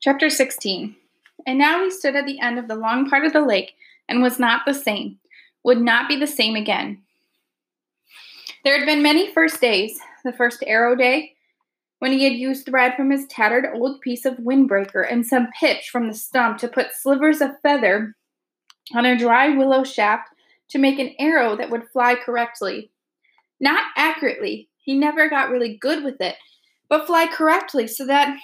Chapter 16 And now he stood at the end of the long part of the lake and was not the same, would not be the same again. There had been many first days the first arrow day, when he had used thread from his tattered old piece of windbreaker and some pitch from the stump to put slivers of feather on a dry willow shaft to make an arrow that would fly correctly. Not accurately, he never got really good with it, but fly correctly so that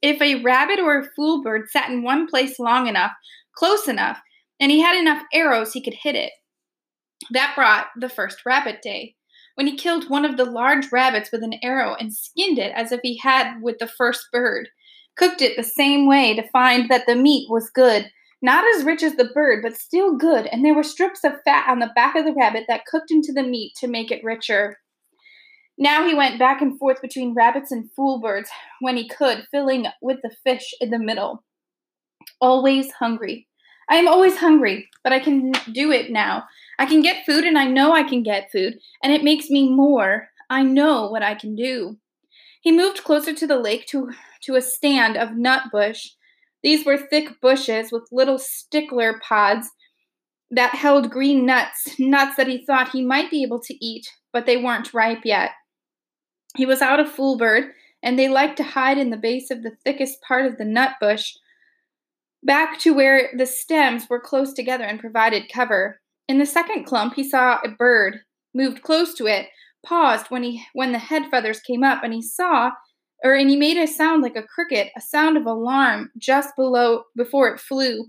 if a rabbit or a fool bird sat in one place long enough, close enough, and he had enough arrows, he could hit it. That brought the first rabbit day, when he killed one of the large rabbits with an arrow and skinned it as if he had with the first bird, cooked it the same way to find that the meat was good, not as rich as the bird, but still good, and there were strips of fat on the back of the rabbit that cooked into the meat to make it richer. Now he went back and forth between rabbits and fool birds when he could, filling with the fish in the middle. Always hungry. I am always hungry, but I can do it now. I can get food and I know I can get food, and it makes me more. I know what I can do. He moved closer to the lake to, to a stand of nut bush. These were thick bushes with little stickler pods that held green nuts, nuts that he thought he might be able to eat, but they weren't ripe yet. He was out of fool bird, and they liked to hide in the base of the thickest part of the nut bush, back to where the stems were close together and provided cover. In the second clump, he saw a bird, moved close to it, paused when he when the head feathers came up, and he saw, or and he made a sound like a cricket, a sound of alarm just below before it flew.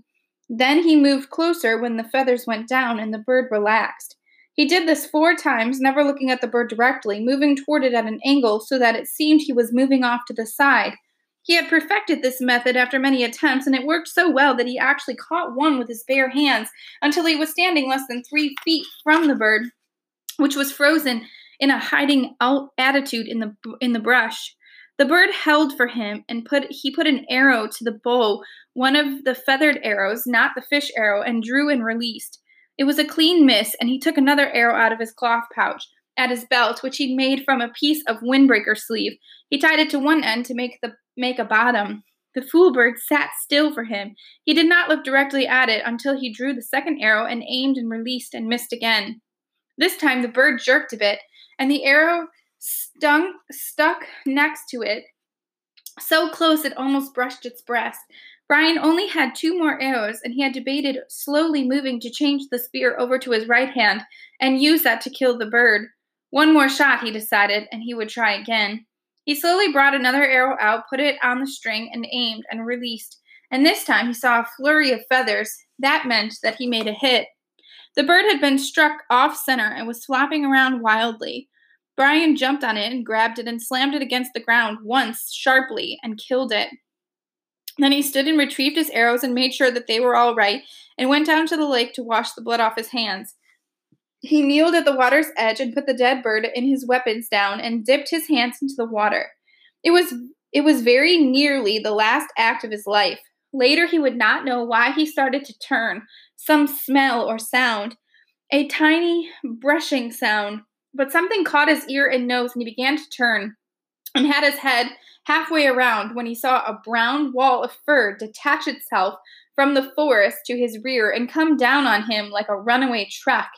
Then he moved closer when the feathers went down and the bird relaxed. He did this four times, never looking at the bird directly, moving toward it at an angle so that it seemed he was moving off to the side. He had perfected this method after many attempts, and it worked so well that he actually caught one with his bare hands until he was standing less than three feet from the bird, which was frozen in a hiding attitude in the in the brush. The bird held for him and put he put an arrow to the bow, one of the feathered arrows, not the fish arrow, and drew and released. It was a clean miss, and he took another arrow out of his cloth pouch at his belt, which he'd made from a piece of windbreaker sleeve. He tied it to one end to make the make a bottom. The fool bird sat still for him. He did not look directly at it until he drew the second arrow and aimed and released and missed again. This time the bird jerked a bit, and the arrow stung stuck next to it, so close it almost brushed its breast. Brian only had two more arrows, and he had debated slowly moving to change the spear over to his right hand and use that to kill the bird. One more shot, he decided, and he would try again. He slowly brought another arrow out, put it on the string, and aimed and released. And this time he saw a flurry of feathers. That meant that he made a hit. The bird had been struck off center and was flopping around wildly. Brian jumped on it and grabbed it and slammed it against the ground once sharply and killed it. Then he stood and retrieved his arrows and made sure that they were all right and went down to the lake to wash the blood off his hands. He kneeled at the water's edge and put the dead bird and his weapons down and dipped his hands into the water. It was it was very nearly the last act of his life. Later he would not know why he started to turn, some smell or sound, a tiny brushing sound, but something caught his ear and nose and he began to turn and had his head halfway around when he saw a brown wall of fur detach itself from the forest to his rear and come down on him like a runaway truck.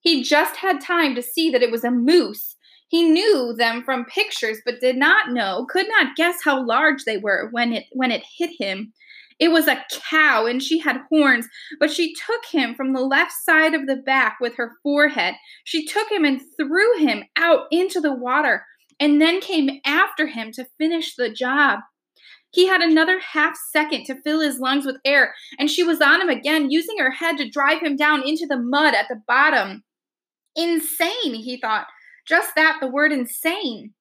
He just had time to see that it was a moose. He knew them from pictures, but did not know, could not guess how large they were when it when it hit him. It was a cow, and she had horns, but she took him from the left side of the back with her forehead. She took him and threw him out into the water and then came after him to finish the job. He had another half second to fill his lungs with air, and she was on him again, using her head to drive him down into the mud at the bottom. Insane, he thought. Just that, the word insane.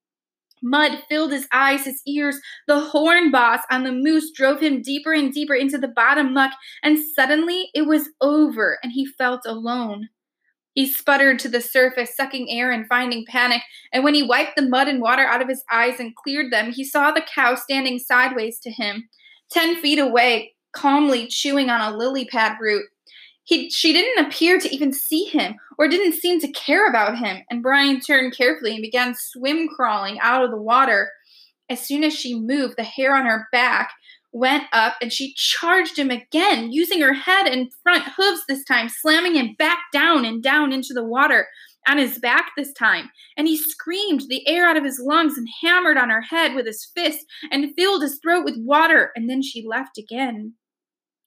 Mud filled his eyes, his ears. The horn boss on the moose drove him deeper and deeper into the bottom muck, and suddenly it was over, and he felt alone. He sputtered to the surface, sucking air and finding panic, and when he wiped the mud and water out of his eyes and cleared them, he saw the cow standing sideways to him, ten feet away, calmly chewing on a lily pad root. He, she didn't appear to even see him or didn't seem to care about him, and Brian turned carefully and began swim crawling out of the water. As soon as she moved, the hair on her back went up and she charged him again, using her head and front hooves this time, slamming him back down and down into the water on his back this time. And he screamed the air out of his lungs and hammered on her head with his fist and filled his throat with water. And then she left again.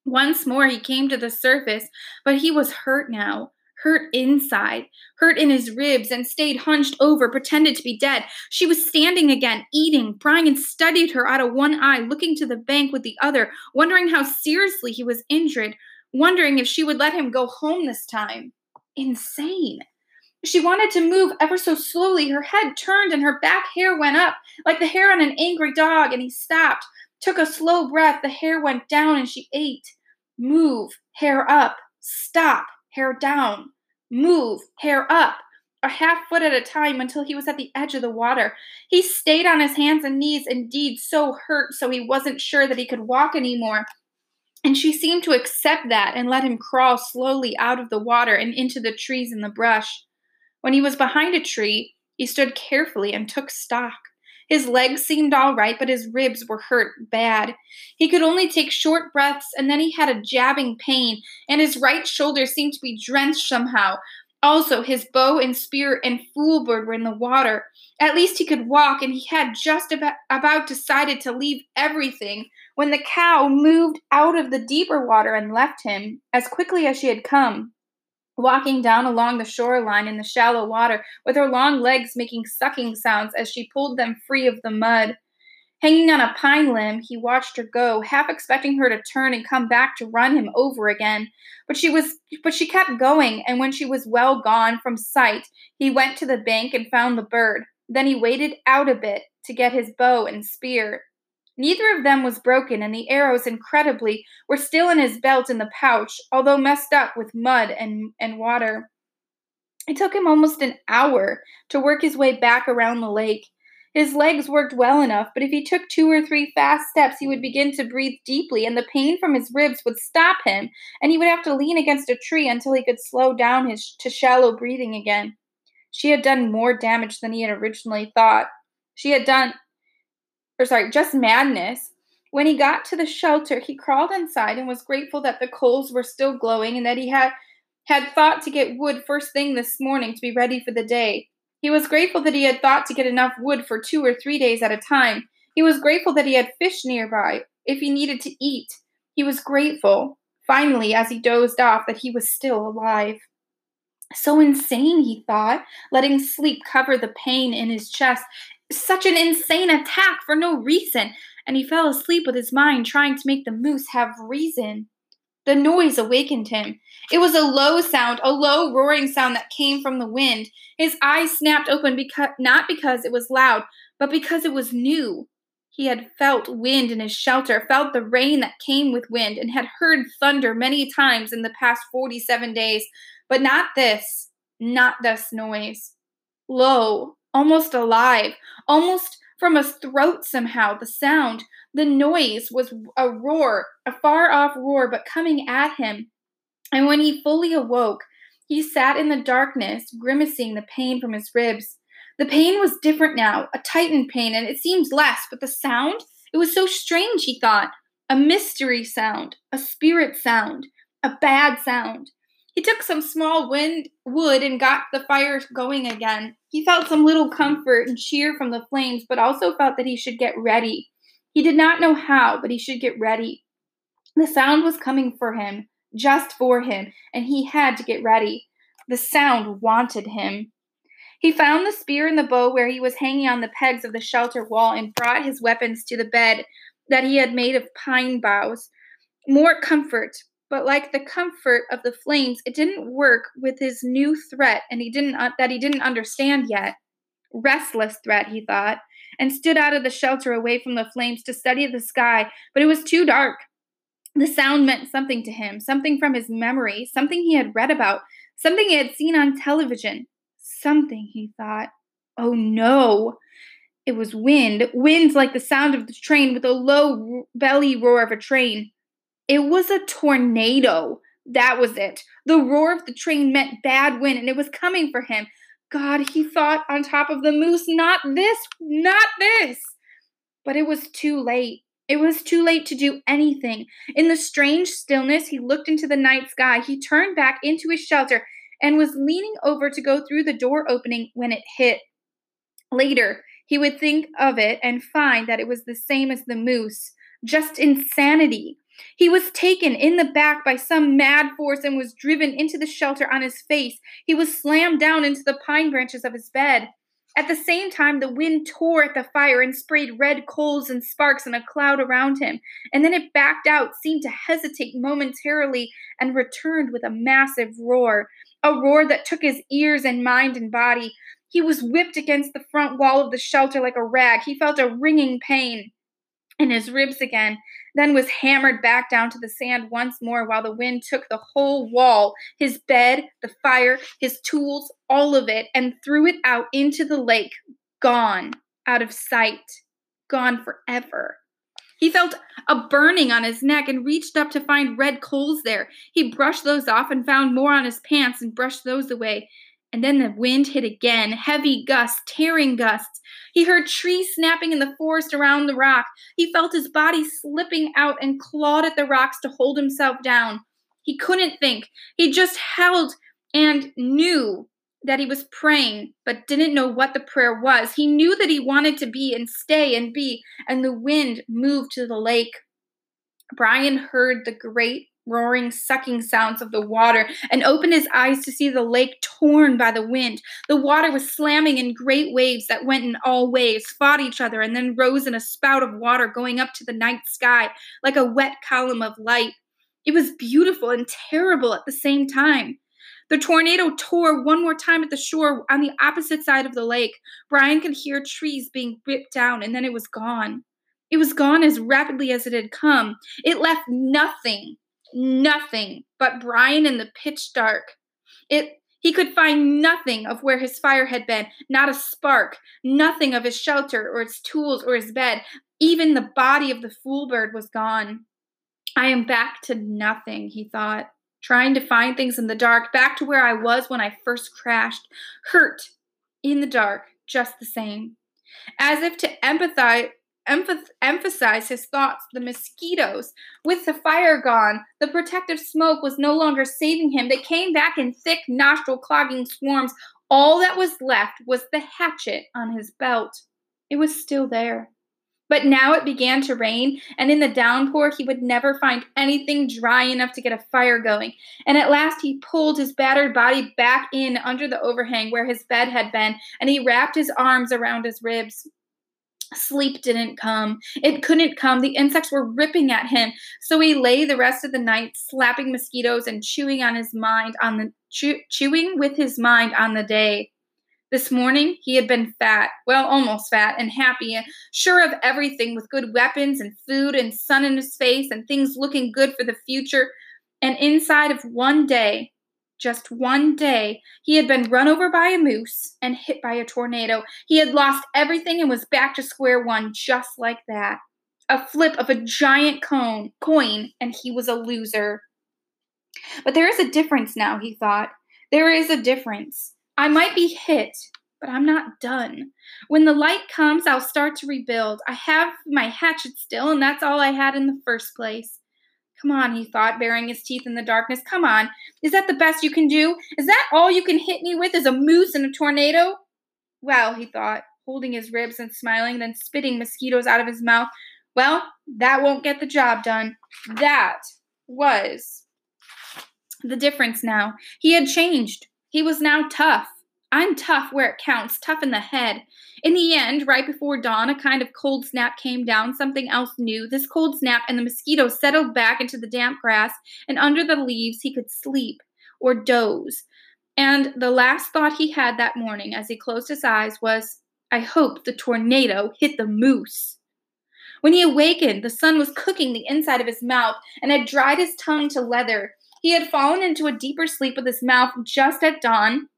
Once more he came to the surface, but he was hurt now hurt inside, hurt in his ribs, and stayed hunched over, pretended to be dead. She was standing again, eating. Brian studied her out of one eye, looking to the bank with the other, wondering how seriously he was injured, wondering if she would let him go home this time. Insane. She wanted to move ever so slowly. Her head turned and her back hair went up, like the hair on an angry dog, and he stopped, took a slow breath. The hair went down and she ate. Move, hair up, stop, hair down, move, hair up, a half foot at a time until he was at the edge of the water. He stayed on his hands and knees, indeed, so hurt, so he wasn't sure that he could walk anymore. And she seemed to accept that and let him crawl slowly out of the water and into the trees and the brush. When he was behind a tree, he stood carefully and took stock. His legs seemed all right, but his ribs were hurt bad. He could only take short breaths, and then he had a jabbing pain, and his right shoulder seemed to be drenched somehow. Also, his bow and spear and foolbird were in the water. At least he could walk, and he had just about decided to leave everything when the cow moved out of the deeper water and left him as quickly as she had come walking down along the shoreline in the shallow water, with her long legs making sucking sounds as she pulled them free of the mud. Hanging on a pine limb, he watched her go, half expecting her to turn and come back to run him over again. But she was but she kept going, and when she was well gone from sight, he went to the bank and found the bird. Then he waded out a bit to get his bow and spear. Neither of them was broken, and the arrows, incredibly, were still in his belt in the pouch, although messed up with mud and, and water. It took him almost an hour to work his way back around the lake. His legs worked well enough, but if he took two or three fast steps, he would begin to breathe deeply, and the pain from his ribs would stop him, and he would have to lean against a tree until he could slow down his to shallow breathing again. She had done more damage than he had originally thought. She had done or sorry, just madness. When he got to the shelter, he crawled inside and was grateful that the coals were still glowing and that he had had thought to get wood first thing this morning to be ready for the day. He was grateful that he had thought to get enough wood for two or three days at a time. He was grateful that he had fish nearby if he needed to eat. He was grateful, finally, as he dozed off, that he was still alive. So insane, he thought, letting sleep cover the pain in his chest such an insane attack for no reason, and he fell asleep with his mind trying to make the moose have reason. The noise awakened him. It was a low sound, a low roaring sound that came from the wind. His eyes snapped open because not because it was loud, but because it was new. He had felt wind in his shelter, felt the rain that came with wind, and had heard thunder many times in the past 47 days, but not this, not this noise. Low, almost alive, almost from his throat somehow. The sound, the noise was a roar, a far off roar, but coming at him. And when he fully awoke, he sat in the darkness, grimacing the pain from his ribs. The pain was different now, a tightened pain, and it seemed less, but the sound, it was so strange, he thought. A mystery sound, a spirit sound, a bad sound. He took some small wind wood and got the fire going again. He felt some little comfort and cheer from the flames, but also felt that he should get ready. He did not know how, but he should get ready. The sound was coming for him, just for him, and he had to get ready. The sound wanted him. He found the spear and the bow where he was hanging on the pegs of the shelter wall and brought his weapons to the bed that he had made of pine boughs. More comfort, but like the comfort of the flames, it didn't work with his new threat, and he didn't uh, that he didn't understand yet. Restless threat, he thought, and stood out of the shelter away from the flames to study the sky, but it was too dark. The sound meant something to him, something from his memory, something he had read about, something he had seen on television. Something, he thought. Oh no. It was wind, wind like the sound of the train with a low belly roar of a train. It was a tornado. That was it. The roar of the train meant bad wind, and it was coming for him. God, he thought on top of the moose, not this, not this. But it was too late. It was too late to do anything. In the strange stillness, he looked into the night sky. He turned back into his shelter and was leaning over to go through the door opening when it hit. Later, he would think of it and find that it was the same as the moose just insanity. He was taken in the back by some mad force and was driven into the shelter on his face. He was slammed down into the pine branches of his bed. At the same time, the wind tore at the fire and sprayed red coals and sparks in a cloud around him. And then it backed out, seemed to hesitate momentarily, and returned with a massive roar a roar that took his ears and mind and body. He was whipped against the front wall of the shelter like a rag. He felt a ringing pain in his ribs again, then was hammered back down to the sand once more while the wind took the whole wall, his bed, the fire, his tools, all of it, and threw it out into the lake, gone, out of sight, gone forever. He felt a burning on his neck and reached up to find red coals there. He brushed those off and found more on his pants and brushed those away. And then the wind hit again, heavy gusts, tearing gusts. He heard trees snapping in the forest around the rock. He felt his body slipping out and clawed at the rocks to hold himself down. He couldn't think. He just held and knew that he was praying, but didn't know what the prayer was. He knew that he wanted to be and stay and be, and the wind moved to the lake. Brian heard the great roaring, sucking sounds of the water and opened his eyes to see the lake torn by the wind. The water was slamming in great waves that went in all ways, fought each other, and then rose in a spout of water going up to the night sky like a wet column of light. It was beautiful and terrible at the same time. The tornado tore one more time at the shore on the opposite side of the lake. Brian could hear trees being ripped down, and then it was gone. It was gone as rapidly as it had come. It left nothing, nothing but Brian in the pitch dark. It he could find nothing of where his fire had been, not a spark, nothing of his shelter or his tools or his bed. Even the body of the fool bird was gone. I am back to nothing, he thought trying to find things in the dark, back to where I was when I first crashed, hurt in the dark, just the same. As if to empathize, emph- emphasize his thoughts, the mosquitoes, with the fire gone, the protective smoke was no longer saving him. They came back in thick, nostril clogging swarms. All that was left was the hatchet on his belt. It was still there. But now it began to rain, and in the downpour, he would never find anything dry enough to get a fire going. And at last, he pulled his battered body back in under the overhang where his bed had been, and he wrapped his arms around his ribs. Sleep didn't come. It couldn't come. The insects were ripping at him. So he lay the rest of the night slapping mosquitoes and chewing on his mind on the chew, chewing with his mind on the day. This morning, he had been fat, well, almost fat, and happy, and sure of everything, with good weapons and food and sun in his face and things looking good for the future. And inside of one day, just one day, he had been run over by a moose and hit by a tornado. He had lost everything and was back to square one, just like that. A flip of a giant cone, coin, and he was a loser. But there is a difference now, he thought. There is a difference. I might be hit, but I'm not done. When the light comes, I'll start to rebuild. I have my hatchet still, and that's all I had in the first place. Come on, he thought, baring his teeth in the darkness. Come on. Is that the best you can do? Is that all you can hit me with is a moose and a tornado? Well, he thought, holding his ribs and smiling, then spitting mosquitoes out of his mouth. Well, that won't get the job done. That was the difference now. He had changed. He was now tough. I'm tough where it counts, tough in the head. In the end, right before dawn, a kind of cold snap came down, something else new. This cold snap, and the mosquitoes settled back into the damp grass, and under the leaves he could sleep or doze. And the last thought he had that morning as he closed his eyes was, I hope the tornado hit the moose. When he awakened, the sun was cooking the inside of his mouth and had dried his tongue to leather. He had fallen into a deeper sleep with his mouth just at dawn,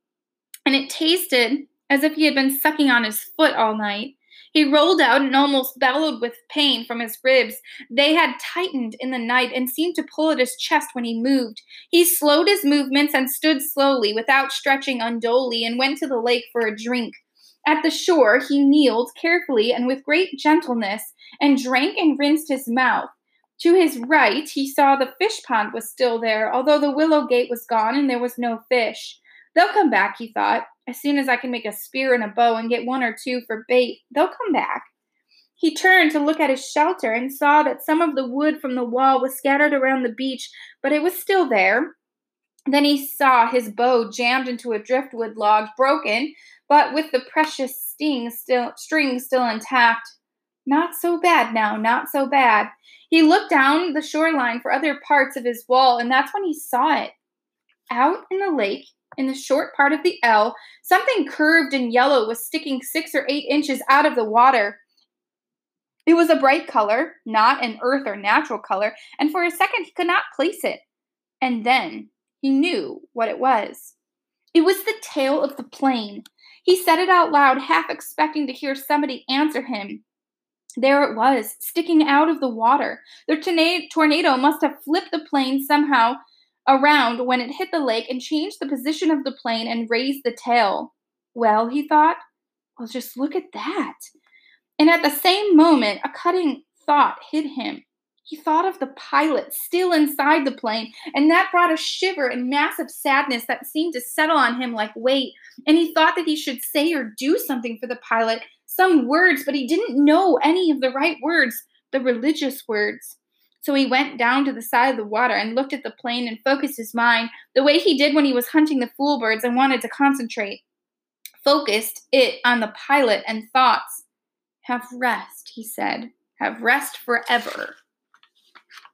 and it tasted as if he had been sucking on his foot all night. He rolled out and almost bellowed with pain from his ribs. They had tightened in the night and seemed to pull at his chest when he moved. He slowed his movements and stood slowly, without stretching unduly, and went to the lake for a drink. At the shore, he kneeled carefully and with great gentleness and drank and rinsed his mouth. To his right, he saw the fish pond was still there, although the willow gate was gone and there was no fish. They'll come back, he thought. As soon as I can make a spear and a bow and get one or two for bait, they'll come back. He turned to look at his shelter and saw that some of the wood from the wall was scattered around the beach, but it was still there. Then he saw his bow jammed into a driftwood log, broken, but with the precious sting still, string still intact. Not so bad now, not so bad. He looked down the shoreline for other parts of his wall, and that's when he saw it. Out in the lake, in the short part of the L, something curved and yellow was sticking six or eight inches out of the water. It was a bright color, not an earth or natural color, and for a second he could not place it. And then he knew what it was. It was the tail of the plane. He said it out loud, half expecting to hear somebody answer him. There it was, sticking out of the water. The tornado must have flipped the plane somehow around when it hit the lake and changed the position of the plane and raised the tail. Well, he thought, well, just look at that. And at the same moment, a cutting thought hit him. He thought of the pilot still inside the plane, and that brought a shiver and massive sadness that seemed to settle on him like weight. And he thought that he should say or do something for the pilot, some words, but he didn't know any of the right words, the religious words. So he went down to the side of the water and looked at the plane and focused his mind the way he did when he was hunting the fool birds and wanted to concentrate. Focused it on the pilot and thoughts. Have rest, he said. Have rest forever.